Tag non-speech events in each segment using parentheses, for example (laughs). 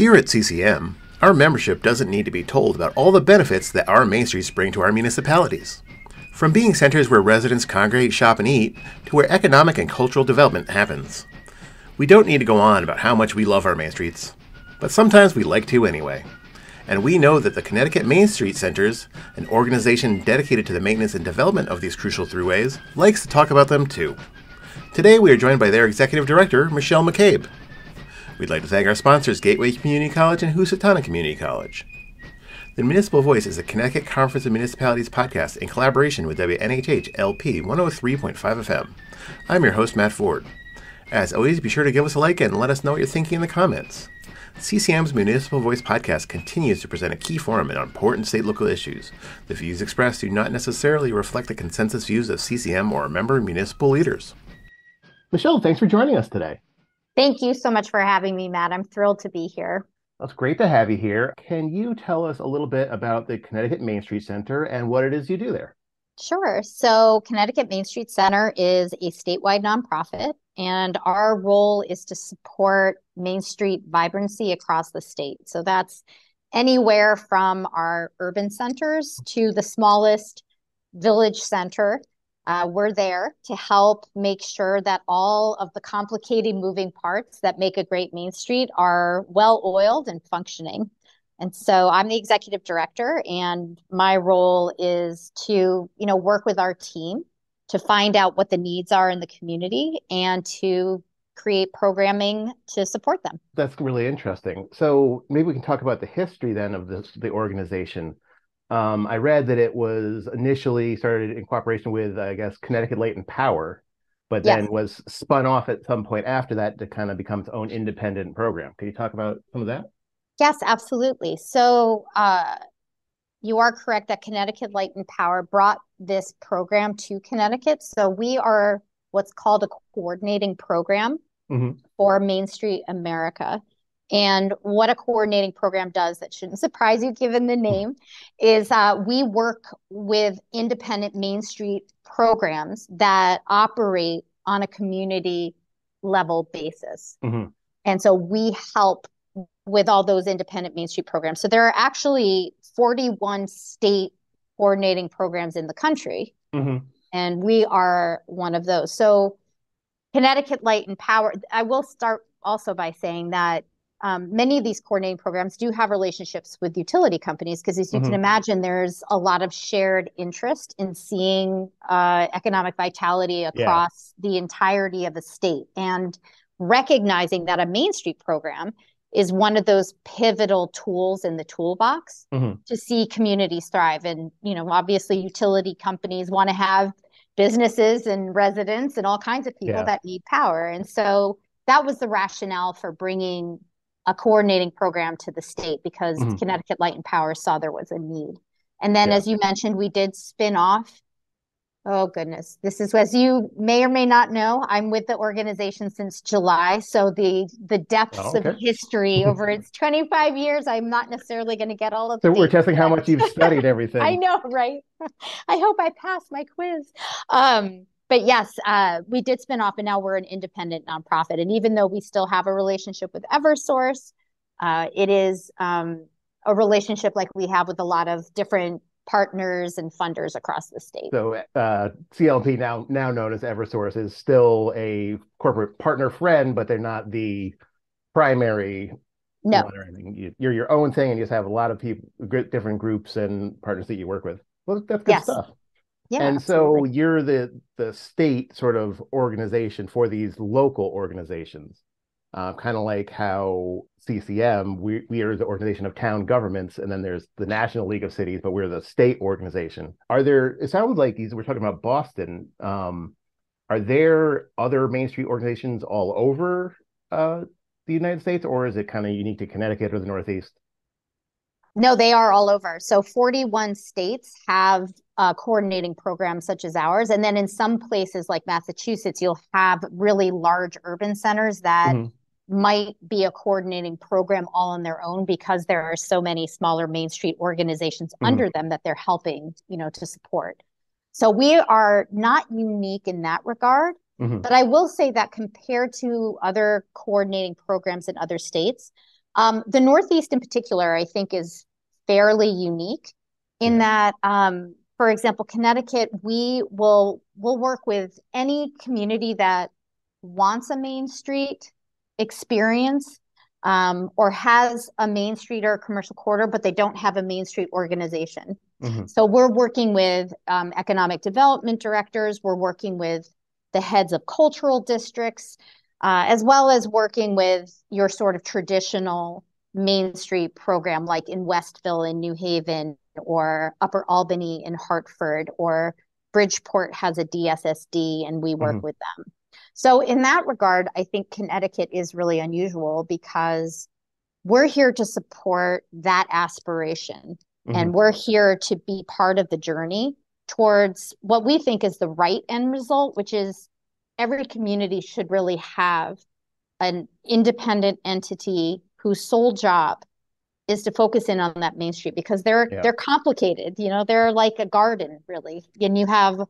Here at CCM, our membership doesn't need to be told about all the benefits that our main streets bring to our municipalities. From being centers where residents congregate, shop, and eat, to where economic and cultural development happens. We don't need to go on about how much we love our main streets, but sometimes we like to anyway. And we know that the Connecticut Main Street Centers, an organization dedicated to the maintenance and development of these crucial throughways, likes to talk about them too. Today we are joined by their executive director, Michelle McCabe. We'd like to thank our sponsors, Gateway Community College and Housatonic Community College. The Municipal Voice is a Connecticut Conference of Municipalities podcast in collaboration with WNHH LP 103.5 FM. I'm your host, Matt Ford. As always, be sure to give us a like and let us know what you're thinking in the comments. CCM's Municipal Voice podcast continues to present a key forum on important state local issues. The views expressed do not necessarily reflect the consensus views of CCM or member municipal leaders. Michelle, thanks for joining us today. Thank you so much for having me, Matt. I'm thrilled to be here. It's great to have you here. Can you tell us a little bit about the Connecticut Main Street Center and what it is you do there? Sure. So, Connecticut Main Street Center is a statewide nonprofit, and our role is to support Main Street vibrancy across the state. So, that's anywhere from our urban centers to the smallest village center uh, we're there to help make sure that all of the complicated moving parts that make a great Main Street are well oiled and functioning. And so I'm the executive director, and my role is to, you know, work with our team to find out what the needs are in the community and to create programming to support them. That's really interesting. So maybe we can talk about the history then of this the organization. Um, I read that it was initially started in cooperation with, I guess, Connecticut Light and Power, but then was spun off at some point after that to kind of become its own independent program. Can you talk about some of that? Yes, absolutely. So uh, you are correct that Connecticut Light and Power brought this program to Connecticut. So we are what's called a coordinating program mm-hmm. for Main Street America. And what a coordinating program does that shouldn't surprise you given the name is uh, we work with independent Main Street programs that operate on a community level basis. Mm-hmm. And so we help with all those independent Main Street programs. So there are actually 41 state coordinating programs in the country. Mm-hmm. And we are one of those. So Connecticut Light and Power, I will start also by saying that um, many of these coordinating programs do have relationships with utility companies because, as you mm-hmm. can imagine, there's a lot of shared interest in seeing uh, economic vitality across yeah. the entirety of the state and recognizing that a Main Street program is one of those pivotal tools in the toolbox mm-hmm. to see communities thrive. And, you know, obviously, utility companies want to have businesses and residents and all kinds of people yeah. that need power. And so that was the rationale for bringing a coordinating program to the state because mm-hmm. Connecticut Light and Power saw there was a need. And then, yeah. as you mentioned, we did spin off. Oh, goodness. This is, as you may or may not know, I'm with the organization since July. So, the the depths oh, okay. of history (laughs) over its 25 years, I'm not necessarily going to get all of So, we're testing how much you've studied everything. (laughs) I know, right? (laughs) I hope I pass my quiz. Um, but yes, uh, we did spin off, and now we're an independent nonprofit. And even though we still have a relationship with EverSource, uh, it is um, a relationship like we have with a lot of different partners and funders across the state. So uh, CLP, now now known as EverSource, is still a corporate partner friend, but they're not the primary. No, you're your own thing, and you just have a lot of people, different groups and partners that you work with. Well, that's good yes. stuff. Yeah, and absolutely. so you're the the state sort of organization for these local organizations, uh, kind of like how CCM we we are the organization of town governments, and then there's the National League of Cities, but we're the state organization. Are there? It sounds like these we're talking about Boston. Um, are there other Main Street organizations all over uh, the United States, or is it kind of unique to Connecticut or the Northeast? No, they are all over. So 41 states have uh, coordinating programs such as ours. And then in some places like Massachusetts, you'll have really large urban centers that mm-hmm. might be a coordinating program all on their own because there are so many smaller Main Street organizations mm-hmm. under them that they're helping, you know, to support. So we are not unique in that regard. Mm-hmm. But I will say that compared to other coordinating programs in other states, Um, the Northeast in particular, I think, is fairly unique in that, um, for example, Connecticut, we will will work with any community that wants a Main Street experience um, or has a Main Street or commercial quarter, but they don't have a Main Street organization. Mm-hmm. So we're working with um, economic development directors. We're working with the heads of cultural districts, uh, as well as working with your sort of traditional Main Street program, like in Westville in New Haven, or Upper Albany in Hartford, or Bridgeport has a DSSD, and we work mm-hmm. with them. So, in that regard, I think Connecticut is really unusual because we're here to support that aspiration. Mm-hmm. And we're here to be part of the journey towards what we think is the right end result, which is every community should really have an independent entity whose sole job is to focus in on that main street because they're yeah. they're complicated you know they're like a garden really. And you have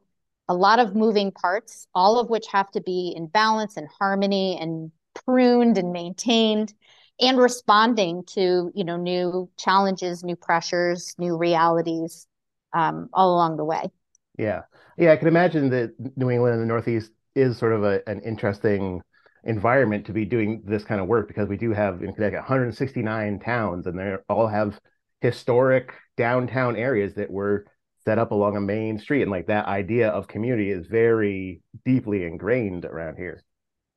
a lot of moving parts all of which have to be in balance and harmony and pruned and maintained and responding to you know new challenges new pressures new realities um, all along the way. Yeah. Yeah i can imagine that new england and the northeast is sort of a, an interesting environment to be doing this kind of work because we do have in Connecticut 169 towns and they all have historic downtown areas that were set up along a main street and like that idea of community is very deeply ingrained around here.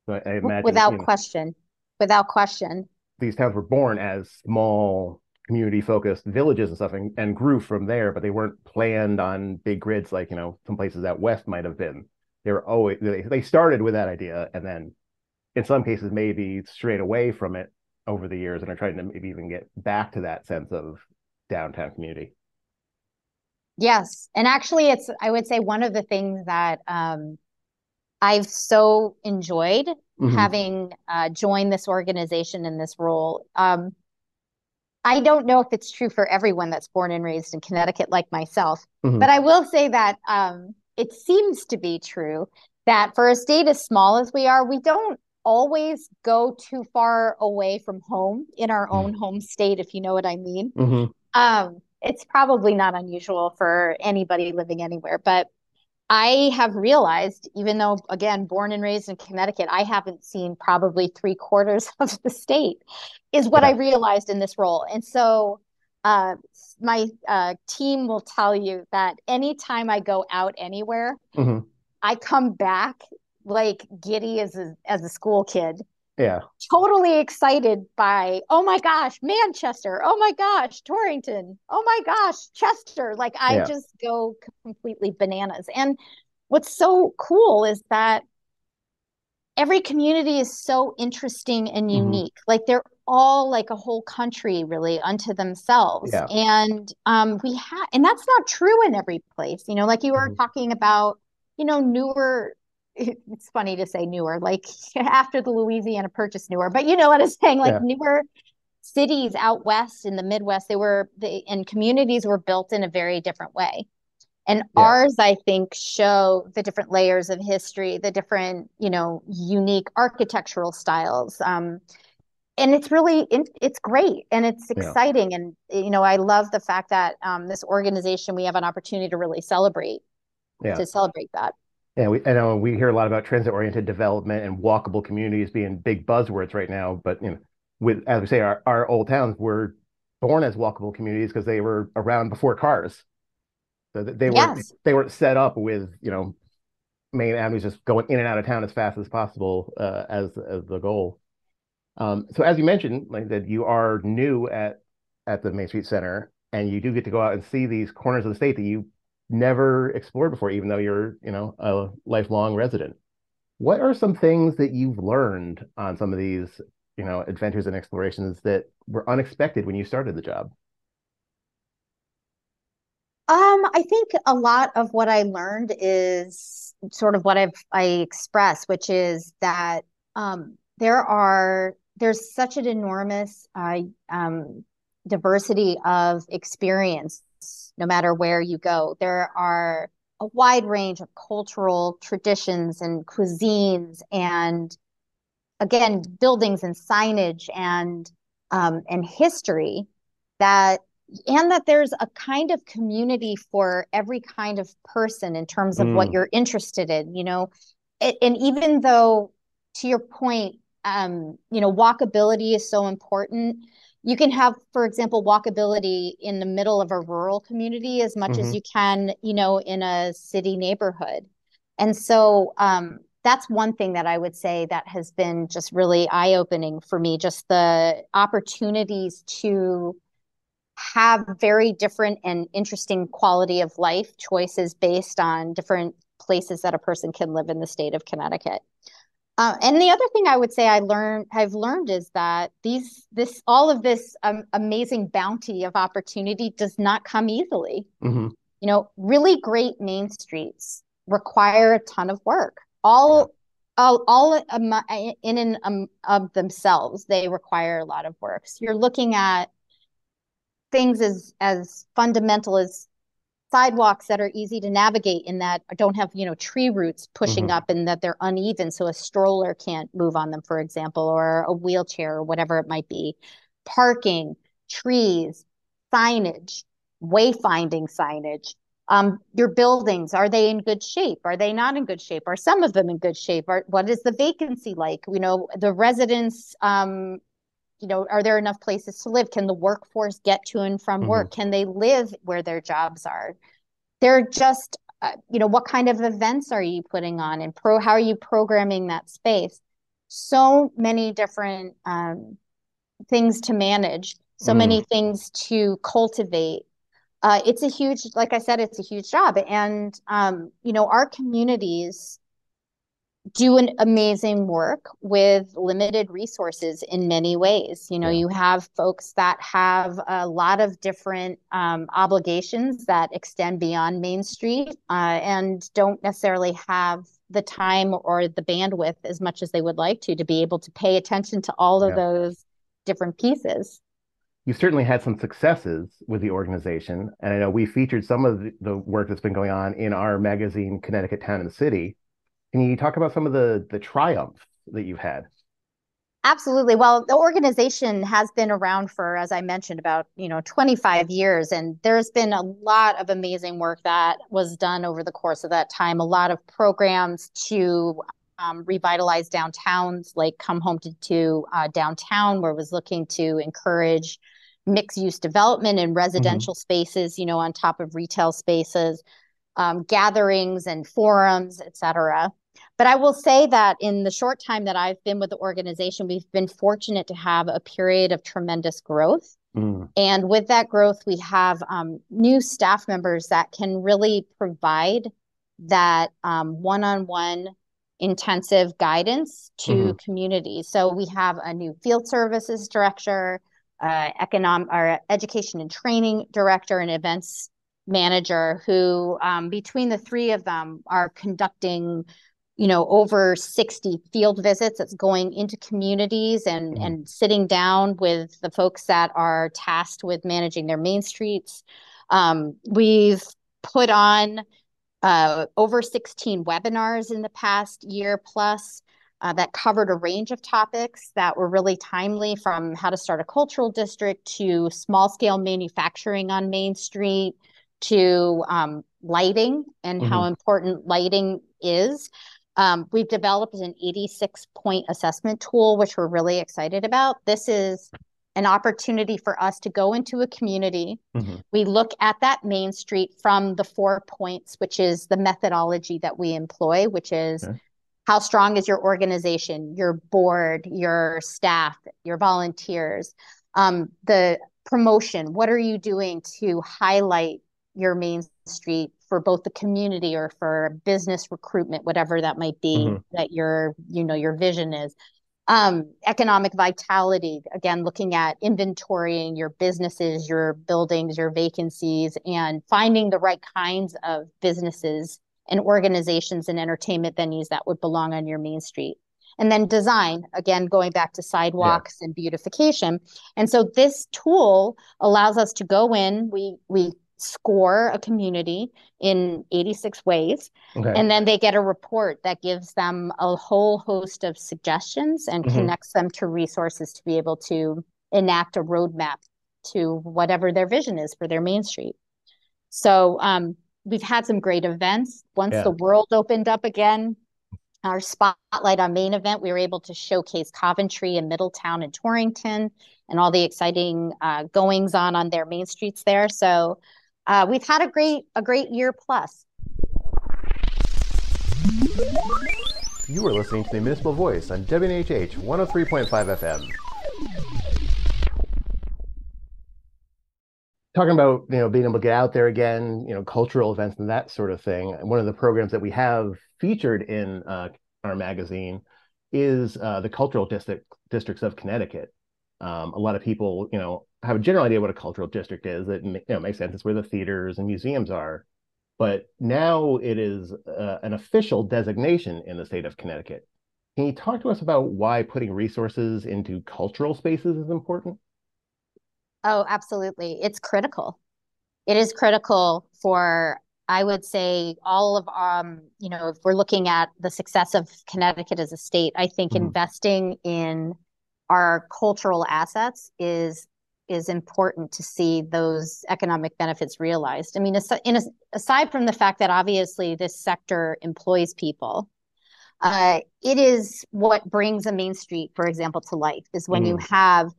So I imagine without you know, question, without question, these towns were born as small community focused villages and stuff and, and grew from there, but they weren't planned on big grids like you know some places out west might have been. They were always they, they started with that idea and then in some cases maybe strayed away from it over the years and are trying to maybe even get back to that sense of downtown community. Yes. And actually it's I would say one of the things that um, I've so enjoyed mm-hmm. having uh, joined this organization in this role. Um, I don't know if it's true for everyone that's born and raised in Connecticut like myself, mm-hmm. but I will say that um, it seems to be true that for a state as small as we are, we don't always go too far away from home in our own mm-hmm. home state, if you know what I mean. Mm-hmm. Um, it's probably not unusual for anybody living anywhere, but I have realized, even though, again, born and raised in Connecticut, I haven't seen probably three quarters (laughs) of the state, is what yeah. I realized in this role. And so uh, my uh, team will tell you that anytime I go out anywhere, mm-hmm. I come back like giddy as a, as a school kid. Yeah. Totally excited by, oh my gosh, Manchester. Oh my gosh, Torrington. Oh my gosh, Chester. Like I yeah. just go completely bananas. And what's so cool is that every community is so interesting and mm-hmm. unique. Mm-hmm. Like they're all like a whole country really unto themselves. Yeah. And um we have and that's not true in every place. You know, like you were mm-hmm. talking about, you know, newer it's funny to say newer, like (laughs) after the Louisiana Purchase newer, but you know what I'm saying, like yeah. newer cities out west in the Midwest, they were the and communities were built in a very different way. And yeah. ours, I think, show the different layers of history, the different, you know, unique architectural styles. Um, and it's really it's great and it's exciting yeah. and you know i love the fact that um, this organization we have an opportunity to really celebrate yeah. to celebrate that yeah, we, I know we hear a lot about transit-oriented development and walkable communities being big buzzwords right now. But you know, with as we say, our, our old towns were born as walkable communities because they were around before cars. So they were yes. they weren't set up with you know main avenues just going in and out of town as fast as possible uh, as as the goal. Um, so as you mentioned, like that, you are new at at the Main Street Center, and you do get to go out and see these corners of the state that you never explored before, even though you're, you know, a lifelong resident. What are some things that you've learned on some of these, you know, adventures and explorations that were unexpected when you started the job? Um, I think a lot of what I learned is sort of what I've I express, which is that um, there are there's such an enormous uh, um, diversity of experience no matter where you go. There are a wide range of cultural traditions and cuisines and again buildings and signage and um, and history that and that there's a kind of community for every kind of person in terms of mm. what you're interested in you know it, and even though to your point um, you know walkability is so important you can have for example walkability in the middle of a rural community as much mm-hmm. as you can you know in a city neighborhood and so um, that's one thing that i would say that has been just really eye-opening for me just the opportunities to have very different and interesting quality of life choices based on different places that a person can live in the state of connecticut uh, and the other thing I would say I learned I've learned is that these this all of this um, amazing bounty of opportunity does not come easily. Mm-hmm. You know, really great main streets require a ton of work. All yeah. all, all um, in and um, of themselves, they require a lot of work. So you're looking at things as as fundamental as sidewalks that are easy to navigate in that don't have you know tree roots pushing mm-hmm. up and that they're uneven. So a stroller can't move on them for example or a wheelchair or whatever it might be. Parking trees signage wayfinding signage. Um, your buildings are they in good shape? Are they not in good shape? Are some of them in good shape? Are, what is the vacancy like? You know the residents um, you know are there enough places to live? Can the workforce get to and from mm-hmm. work? Can they live where their jobs are? They're just uh, you know what kind of events are you putting on and pro how are you programming that space? So many different um, things to manage so mm. many things to cultivate. Uh, it's a huge like i said it's a huge job. And um, you know our communities do an amazing work with limited resources in many ways. You know, you have folks that have a lot of different um, obligations that extend beyond Main Street uh, and don't necessarily have the time or the bandwidth as much as they would like to to be able to pay attention to all of yeah. those different pieces. You've certainly had some successes with the organization. And I know we featured some of the work that's been going on in our magazine, Connecticut Town and City can you talk about some of the the triumphs that you've had? Absolutely. Well, the organization has been around for, as I mentioned, about you know 25 years, and there's been a lot of amazing work that was done over the course of that time. A lot of programs to um, revitalize downtowns, like Come Home to, to uh, Downtown, where it was looking to encourage mixed use development in residential mm-hmm. spaces, you know, on top of retail spaces, um, gatherings and forums, et cetera. But I will say that in the short time that I've been with the organization, we've been fortunate to have a period of tremendous growth. Mm. And with that growth, we have um, new staff members that can really provide that one on one intensive guidance to mm-hmm. communities. So we have a new field services director, uh, economic or education and training director, and events manager who, um, between the three of them, are conducting you know over 60 field visits that's going into communities and mm-hmm. and sitting down with the folks that are tasked with managing their main streets um, we've put on uh, over 16 webinars in the past year plus uh, that covered a range of topics that were really timely from how to start a cultural district to small scale manufacturing on main street to um, lighting and mm-hmm. how important lighting is um, we've developed an 86 point assessment tool, which we're really excited about. This is an opportunity for us to go into a community. Mm-hmm. We look at that main street from the four points, which is the methodology that we employ, which is okay. how strong is your organization, your board, your staff, your volunteers, um, the promotion. What are you doing to highlight your main street for both the community or for business recruitment whatever that might be mm-hmm. that your you know your vision is um, economic vitality again looking at inventorying your businesses your buildings your vacancies and finding the right kinds of businesses and organizations and entertainment venues that would belong on your main street and then design again going back to sidewalks yeah. and beautification and so this tool allows us to go in we we score a community in 86 ways okay. and then they get a report that gives them a whole host of suggestions and mm-hmm. connects them to resources to be able to enact a roadmap to whatever their vision is for their main street. So um, we've had some great events. Once yeah. the world opened up again, our spotlight on main event, we were able to showcase Coventry and Middletown and Torrington and all the exciting uh, goings on on their main streets there. So uh, we've had a great a great year plus. You are listening to the Municipal Voice on WNHH 103.5 FM. Talking about you know being able to get out there again, you know, cultural events and that sort of thing. One of the programs that we have featured in uh, our magazine is uh, the cultural district districts of Connecticut. Um, a lot of people, you know, have a general idea what a cultural district is. It you know, makes sense. It's where the theaters and museums are. But now it is uh, an official designation in the state of Connecticut. Can you talk to us about why putting resources into cultural spaces is important? Oh, absolutely. It's critical. It is critical for, I would say, all of, um, you know, if we're looking at the success of Connecticut as a state, I think mm-hmm. investing in our cultural assets is is important to see those economic benefits realized. I mean, in a, aside from the fact that obviously this sector employs people, uh, it is what brings a main street, for example, to life. Is when mm. you have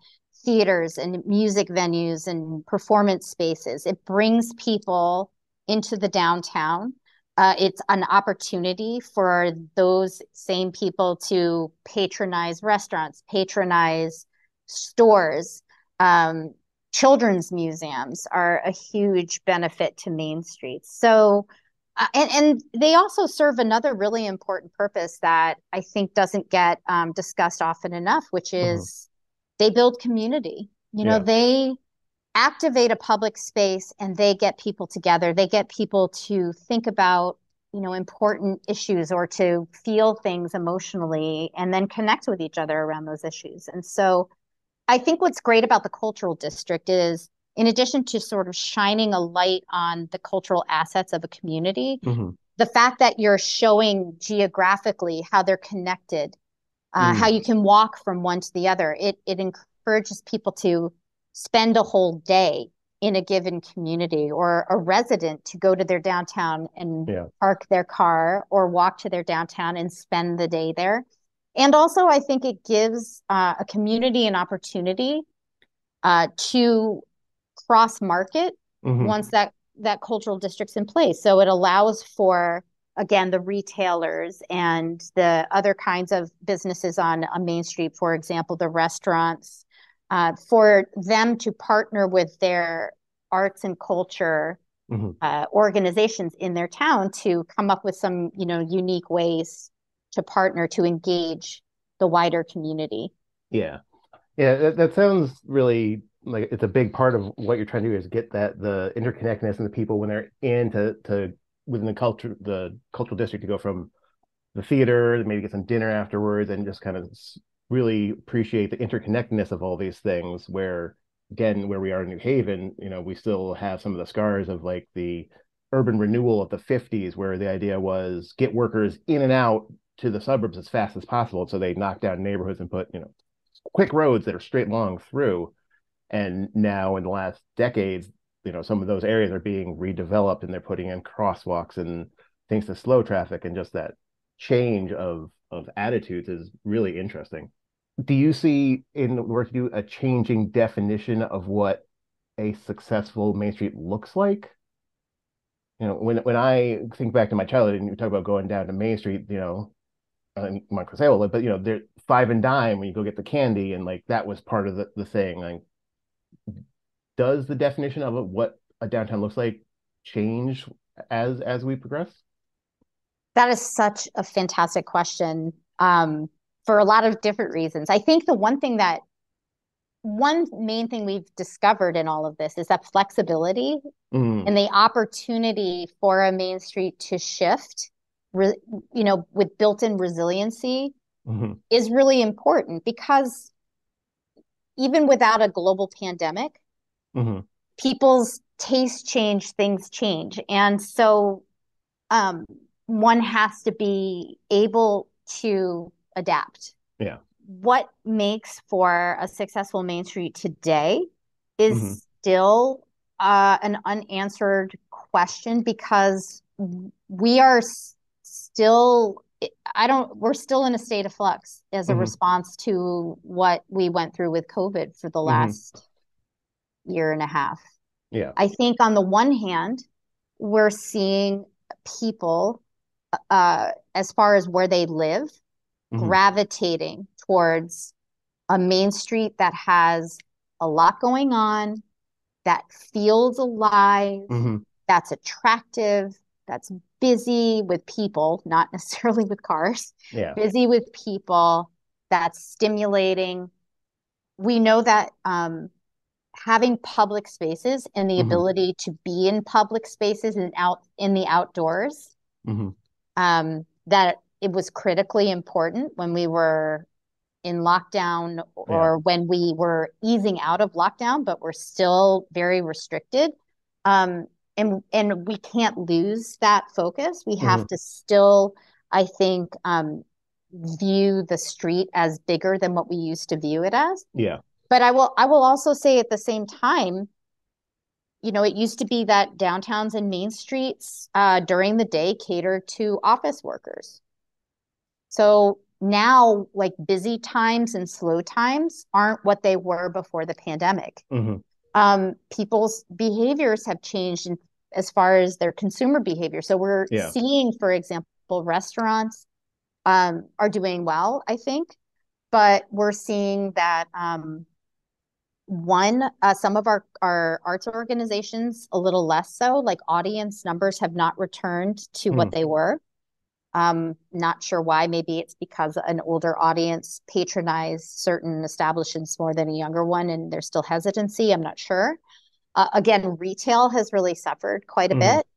theaters and music venues and performance spaces. It brings people into the downtown. Uh, it's an opportunity for those same people to patronize restaurants, patronize stores, um, children's museums are a huge benefit to Main Street. So, uh, and, and they also serve another really important purpose that I think doesn't get um, discussed often enough, which mm-hmm. is mm-hmm. they build community. You know, yeah. they activate a public space and they get people together. They get people to think about you know important issues or to feel things emotionally and then connect with each other around those issues and so I think what's great about the cultural district is in addition to sort of shining a light on the cultural assets of a community, mm-hmm. the fact that you're showing geographically how they're connected, uh, mm. how you can walk from one to the other, it it encourages people to spend a whole day in a given community or a resident to go to their downtown and yeah. park their car or walk to their downtown and spend the day there. And also, I think it gives uh, a community an opportunity uh, to cross market mm-hmm. once that that cultural district's in place. So it allows for again the retailers and the other kinds of businesses on a main street, for example, the restaurants, uh, for them to partner with their arts and culture mm-hmm. uh, organizations in their town to come up with some you know unique ways to partner to engage the wider community. Yeah. Yeah, that, that sounds really like it's a big part of what you're trying to do is get that the interconnectedness and the people when they're in to, to within the culture the cultural district to go from the theater maybe get some dinner afterwards and just kind of really appreciate the interconnectedness of all these things where again where we are in new haven you know we still have some of the scars of like the urban renewal of the 50s where the idea was get workers in and out to the suburbs as fast as possible. So they knock down neighborhoods and put, you know, quick roads that are straight long through. And now in the last decades, you know, some of those areas are being redeveloped and they're putting in crosswalks and things to slow traffic and just that change of of attitudes is really interesting. Do you see in the work you do a changing definition of what a successful Main Street looks like? You know, when when I think back to my childhood and you talk about going down to Main Street, you know, uh, Marco Sayola, but you know, they're five and dime when you go get the candy, and like that was part of the, the thing. Like, does the definition of it, what a downtown looks like, change as as we progress? That is such a fantastic question. Um, for a lot of different reasons. I think the one thing that one main thing we've discovered in all of this is that flexibility mm. and the opportunity for a main street to shift re, you know, with built-in resiliency mm-hmm. is really important because even without a global pandemic, mm-hmm. people's tastes change, things change. And so um, one has to be able to adapt. Yeah. what makes for a successful Main Street today is mm-hmm. still uh, an unanswered question because we are still I don't we're still in a state of flux as a mm-hmm. response to what we went through with COVID for the mm-hmm. last mm-hmm. year and a half. Yeah. I think on the one hand, we're seeing people uh, as far as where they live mm-hmm. gravitating towards a main street that has a lot going on, that feels alive, mm-hmm. that's attractive, that's busy with people, not necessarily with cars. Yeah. Busy with people, that's stimulating. We know that um, having public spaces and the mm-hmm. ability to be in public spaces and out in the outdoors, mm-hmm. um, that it was critically important when we were in lockdown or yeah. when we were easing out of lockdown, but we're still very restricted. Um, and and we can't lose that focus. We have mm-hmm. to still, I think, um, view the street as bigger than what we used to view it as. Yeah. But I will I will also say at the same time, you know, it used to be that downtowns and main streets uh, during the day catered to office workers. So now, like busy times and slow times aren't what they were before the pandemic. Mm-hmm um, people's behaviors have changed in, as far as their consumer behavior. So we're yeah. seeing, for example, restaurants um, are doing well, I think, but we're seeing that um, one, uh, some of our, our arts organizations a little less so, like audience numbers have not returned to mm. what they were. Um, not sure why. Maybe it's because an older audience patronized certain establishments more than a younger one, and there's still hesitancy. I'm not sure. Uh, again, retail has really suffered quite a mm-hmm. bit.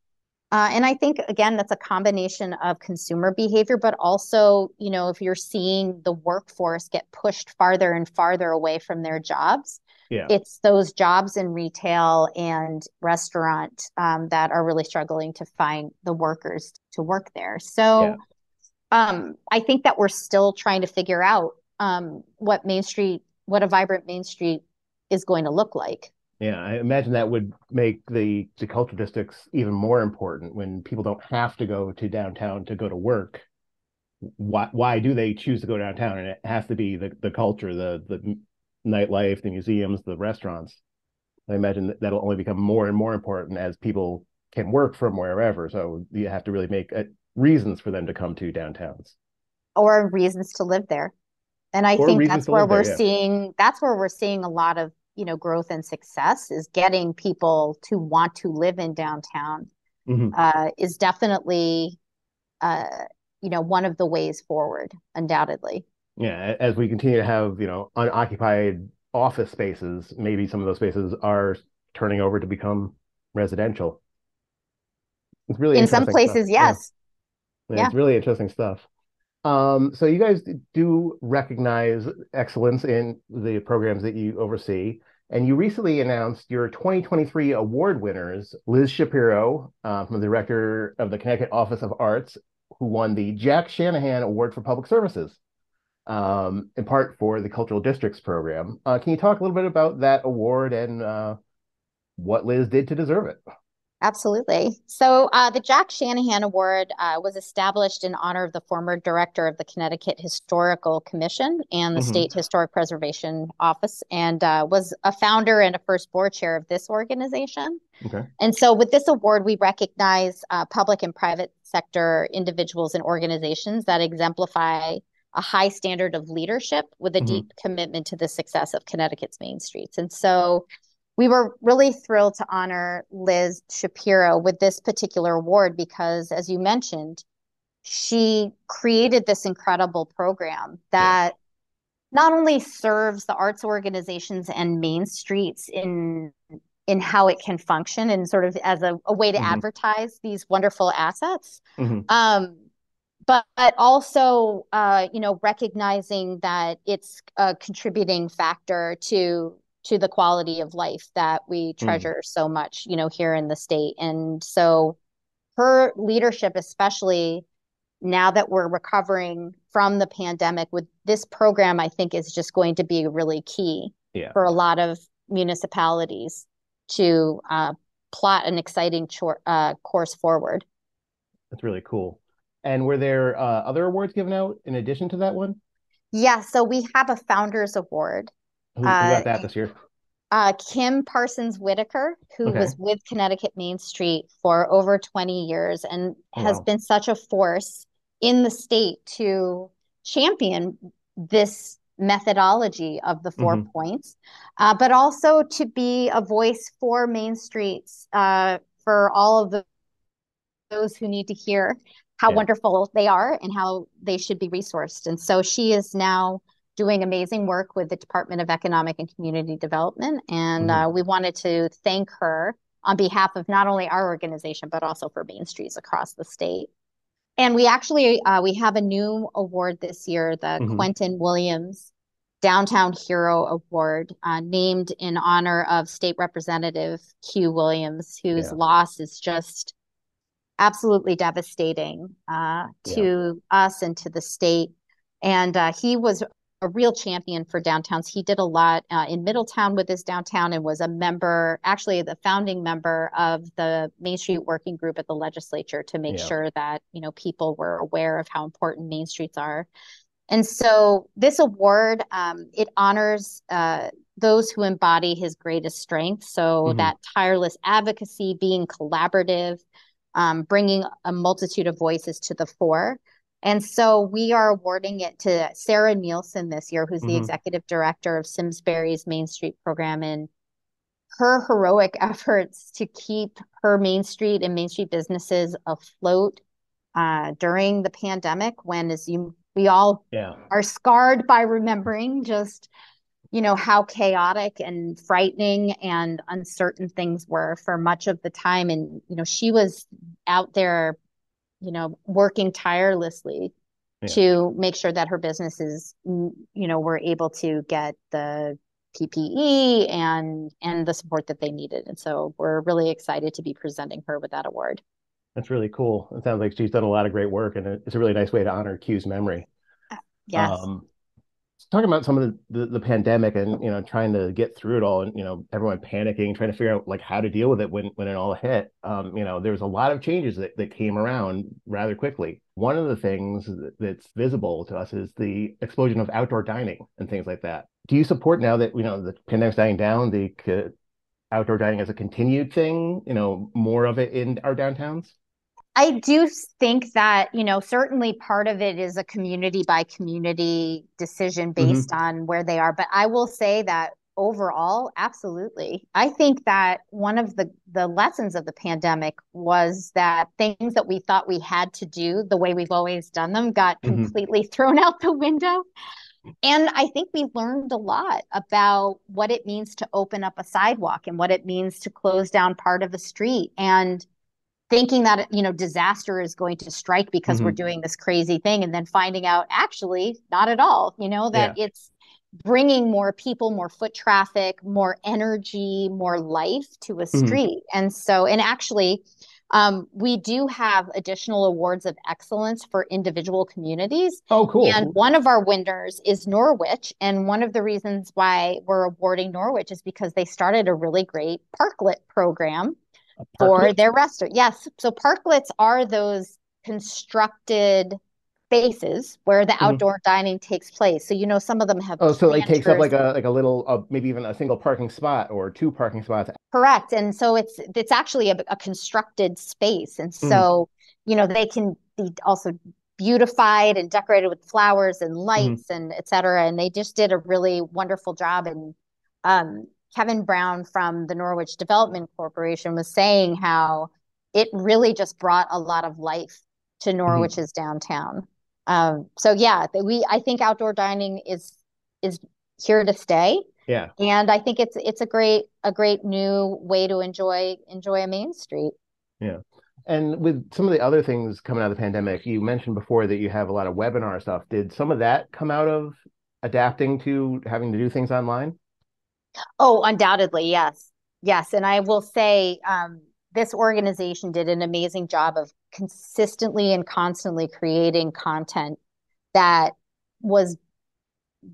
Uh, and I think again that's a combination of consumer behavior, but also, you know, if you're seeing the workforce get pushed farther and farther away from their jobs, yeah. it's those jobs in retail and restaurant um, that are really struggling to find the workers to work there. So yeah. um, I think that we're still trying to figure out um, what Main Street, what a vibrant Main Street is going to look like. Yeah, I imagine that would make the the cultural districts even more important when people don't have to go to downtown to go to work. Why why do they choose to go downtown? And it has to be the the culture, the the nightlife, the museums, the restaurants. I imagine that that'll only become more and more important as people can work from wherever. So you have to really make uh, reasons for them to come to downtowns or reasons to live there. And I or think that's where we're there, yeah. seeing that's where we're seeing a lot of you know growth and success is getting people to want to live in downtown mm-hmm. uh, is definitely uh, you know one of the ways forward undoubtedly yeah as we continue to have you know unoccupied office spaces maybe some of those spaces are turning over to become residential it's really in some places stuff. yes yeah. yeah. it's really interesting stuff um, so you guys do recognize excellence in the programs that you oversee. And you recently announced your 2023 award winners, Liz Shapiro uh, from the director of the Connecticut Office of Arts, who won the Jack Shanahan Award for Public Services, um, in part for the Cultural Districts program. Uh, can you talk a little bit about that award and uh, what Liz did to deserve it? Absolutely. So, uh, the Jack Shanahan Award uh, was established in honor of the former director of the Connecticut Historical Commission and the mm-hmm. State Historic Preservation Office, and uh, was a founder and a first board chair of this organization. Okay. And so, with this award, we recognize uh, public and private sector individuals and organizations that exemplify a high standard of leadership with a mm-hmm. deep commitment to the success of Connecticut's main streets. And so, we were really thrilled to honor Liz Shapiro with this particular award because, as you mentioned, she created this incredible program that not only serves the arts organizations and main streets in in how it can function and sort of as a, a way to mm-hmm. advertise these wonderful assets mm-hmm. um, but, but also uh, you know recognizing that it's a contributing factor to to the quality of life that we hmm. treasure mm. so much, you know, here in the state. And so her leadership, especially now that we're recovering from the pandemic with this program i think is just going to be really key yeah. for a lot of municipalities to uh, plot an exciting uh, course forward that's really cool and were there uh, other awards given out in addition to that one yeah so we have a founders award who, who got that Uh, this year uh, Kim Parsons Whitaker, who Okay. was with Connecticut Main Street for over 20 years and Oh, has wow. been such a force in the state to champion this methodology of the 4 Mhm. points, uh, but also to be a voice for Main Streets, uh, for all of the, those who need to hear how Yeah. wonderful they are and how they should be resourced. And so she is now doing amazing work with the Department of Economic and Community Development. And Mhm. uh, we wanted to thank her on behalf of not only our organization, but also for Main Streets across the state. And we actually uh, we have a new award this year, the Mhm. Quentin Williams Downtown Hero Award, uh, named in honor of State Representative Q Williams, whose Yeah. loss is just absolutely devastating uh, to us and to the state. And uh, he was a real champion for downtowns. He did a lot uh, in Middletown with his downtown and was a member, actually the founding member of the Main Street Working Group at the legislature to make Yeah. sure that, you know, people were aware of how important Main Streets are. And so this award, um, it honors uh, those who embody his greatest strength. So Mhm. that tireless advocacy, being collaborative, um, bringing a multitude of voices to the fore. And so we are awarding it to Sarah Nielsen this year, who's the Mhm. executive director of Simsbury's Main Street program. And her heroic (laughs) efforts to keep her Main Street and Main Street businesses afloat uh, during the pandemic, when, as you we all yeah are scarred by remembering just you know how chaotic and frightening and uncertain things were for much of the time and you know she was out there you know working tirelessly Yeah. to make sure that her businesses mm, you know were able to get the PPE and and the support that they needed. And so we're really excited to be presenting her with that award. That's really cool. It sounds like she's done a lot of great work and it's a really nice way to honor q's memory. Yes. Um, talking about some of the, the the pandemic and you know trying to get through it all and you know everyone panicking trying to figure out like how to deal with it when when it all hit. Um you know there was a lot of changes that, that came around rather quickly. One of the things that's visible to us is the explosion of outdoor dining and things like that. Do you support now that you know the pandemic's dying down the c- outdoor dining as a continued thing you know more of it in our downtowns I do think that, you know, certainly part of it is a community by community decision based on where they are. But I will say that overall, absolutely. I think that one of the the lessons of the pandemic was that things that we thought we had to do the way we've always done them got Mhm. completely (laughs) thrown out the window. And I think we learned a lot about what it means to open up a sidewalk and what it means to close down part of a street and thinking that you know disaster is going to strike because we're Mhm. doing this crazy thing and then finding out actually not at all you know that it's bringing more people more foot traffic more energy more life to a Mhm. street and so and actually um, we do have additional awards of excellence for individual communities oh cool and one of our winners is Norwich. And one of the reasons why we're awarding Norwich is because they started a really great parklet program for their restaurant. Yes. So parklets are those constructed spaces where the Mhm. outdoor dining takes place. So, you know, some of them have Oh, so it like takes up like a like a little, uh, maybe even a single parking spot or two parking spots. Correct. And so it's it's actually a, a constructed space. And Mhm. so, you know, they can be also beautified and decorated with flowers and lights and et cetera. And they just did a really wonderful job. And um, Kevin Brown from the Norwich Development Corporation was saying how it really just brought a lot of life to Norwich's downtown. Um, so yeah, we I think outdoor dining is is here to stay. Yeah, And I think it's it's a great a great new way to enjoy enjoy a main street. yeah. And with some of the other things coming out of the pandemic, you mentioned before that you have a lot of webinar stuff. Did some of that come out of adapting to having to do things online? Oh, undoubtedly, yes. Yes. And I will say, um, this organization did an amazing job of consistently and constantly creating content that was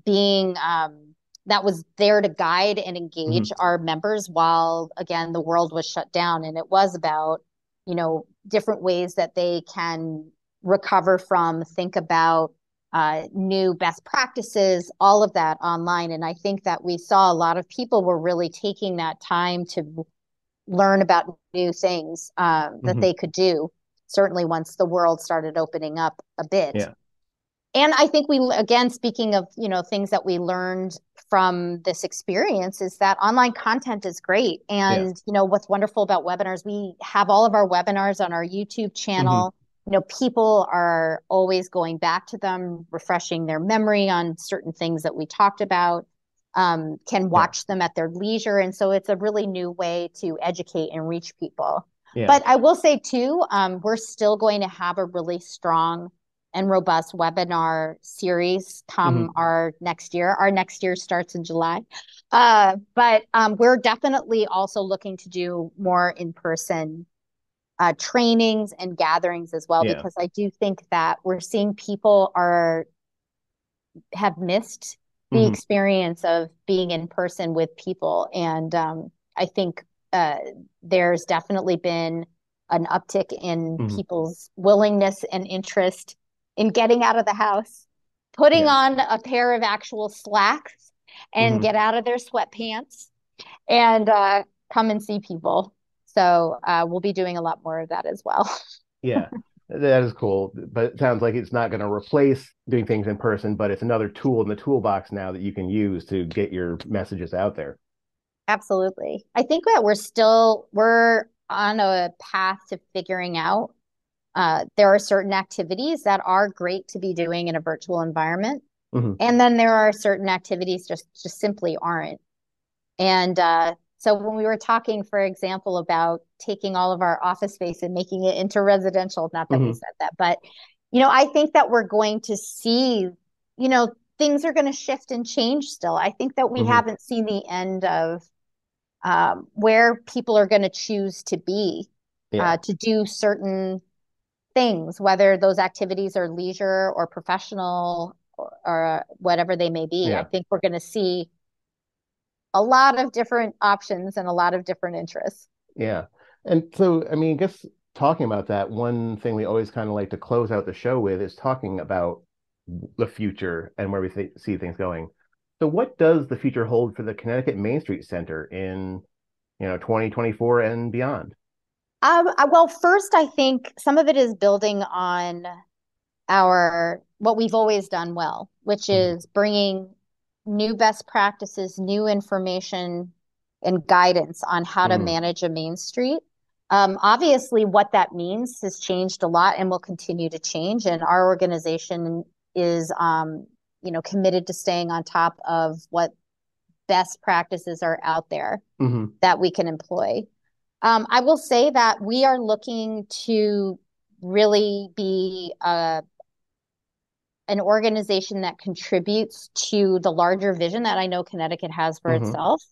being um, that was there to guide and engage mm-hmm. our members while again the world was shut down and it was about you know different ways that they can recover from think about uh, new best practices all of that online and i think that we saw a lot of people were really taking that time to learn about new things uh, that mm-hmm. they could do certainly once the world started opening up a bit yeah and i think we again speaking of you know things that we learned from this experience is that online content is great and yeah. you know what's wonderful about webinars we have all of our webinars on our youtube channel mm-hmm. You know people are always going back to them refreshing their memory on certain things that we talked about um, can watch yeah. them at their leisure and so it's a really new way to educate and reach people yeah. but i will say too um, we're still going to have a really strong and robust webinar series come mm-hmm. our next year. Our next year starts in July. Uh, but um, we're definitely also looking to do more in person uh, trainings and gatherings as well, yeah. because I do think that we're seeing people are have missed the mm-hmm. experience of being in person with people. And um, I think uh, there's definitely been an uptick in mm-hmm. people's willingness and interest in getting out of the house, putting yeah. on a pair of actual slacks and mm-hmm. get out of their sweatpants and uh, come and see people. So uh, we'll be doing a lot more of that as well. (laughs) yeah, that is cool. But it sounds like it's not going to replace doing things in person, but it's another tool in the toolbox now that you can use to get your messages out there. Absolutely. I think that we're still we're on a path to figuring out uh, there are certain activities that are great to be doing in a virtual environment. Mm-hmm. And then there are certain activities just just simply aren't. And uh, so when we were talking, for example, about taking all of our office space and making it into residential, not that mm-hmm. we said that, but you know, I think that we're going to see, you know, things are going to shift and change still. I think that we mm-hmm. haven't seen the end of um, where people are going to choose to be yeah. uh, to do certain things, whether those activities are leisure or professional or, or whatever they may be. Yeah. I think we're going to see a lot of different options and a lot of different interests. Yeah. And so, I mean, I guess talking about that, one thing we always kind of like to close out the show with is talking about the future and where we th- see things going. So, what does the future hold for the Connecticut Main Street Center in, you know, 2024 and beyond? Um, well, first, I think some of it is building on our what we've always done well, which mm-hmm. is bringing new best practices, new information, and guidance on how mm-hmm. to manage a main street. Um, obviously, what that means has changed a lot and will continue to change. And our organization is, um, you know, committed to staying on top of what best practices are out there mm-hmm. that we can employ. Um, I will say that we are looking to really be a, uh, an organization that contributes to the larger vision that I know Connecticut has for mm-hmm. itself,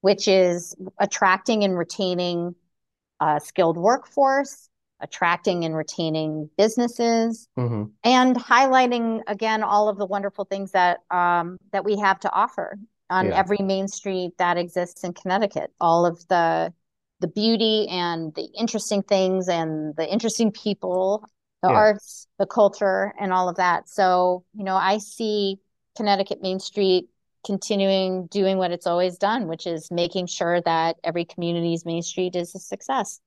which is attracting and retaining a skilled workforce, attracting and retaining businesses, mm-hmm. and highlighting again all of the wonderful things that um, that we have to offer on yeah. every main street that exists in Connecticut. All of the the beauty and the interesting things and the interesting people, the yeah. arts, the culture, and all of that. So, you know, I see Connecticut Main Street continuing doing what it's always done, which is making sure that every community's Main Street is a success.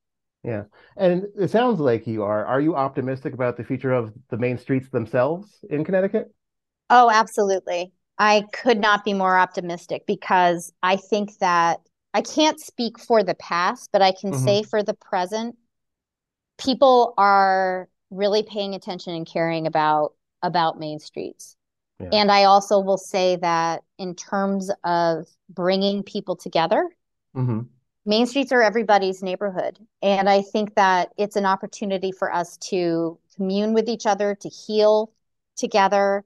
Yeah. And it sounds like you are. Are you optimistic about the future of the main streets themselves in Connecticut? Oh, absolutely. I could not be more optimistic because I think that I can't speak for the past, but I can mm-hmm. say for the present, people are really paying attention and caring about about main streets. Yeah. And I also will say that in terms of bringing people together, mm-hmm. main streets are everybody's neighborhood. And I think that it's an opportunity for us to commune with each other, to heal together,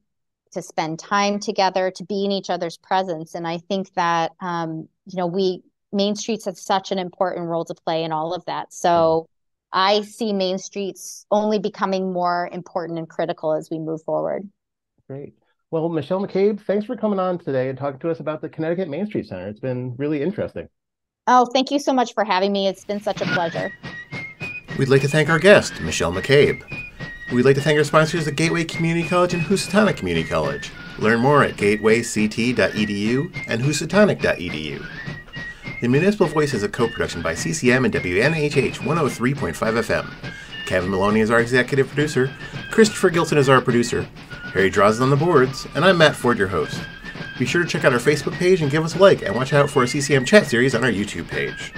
to spend time together, to be in each other's presence. And I think that, um, you know, we Main Streets have such an important role to play in all of that. So I see Main Streets only becoming more important and critical as we move forward. Great. Well, Michelle McCabe, thanks for coming on today and talking to us about the Connecticut Main Street Center. It's been really interesting. Oh, thank you so much for having me. It's been such a pleasure. We'd like to thank our guest, Michelle McCabe. We'd like to thank our sponsors at Gateway Community College and Housatonic Community College. Learn more at gatewayct.edu and housatonic.edu. The Municipal Voice is a co-production by CCM and WNHH 103.5 FM. Kevin Maloney is our executive producer, Christopher Gilson is our producer, Harry Draws on the boards, and I'm Matt Ford, your host. Be sure to check out our Facebook page and give us a like, and watch out for a CCM chat series on our YouTube page.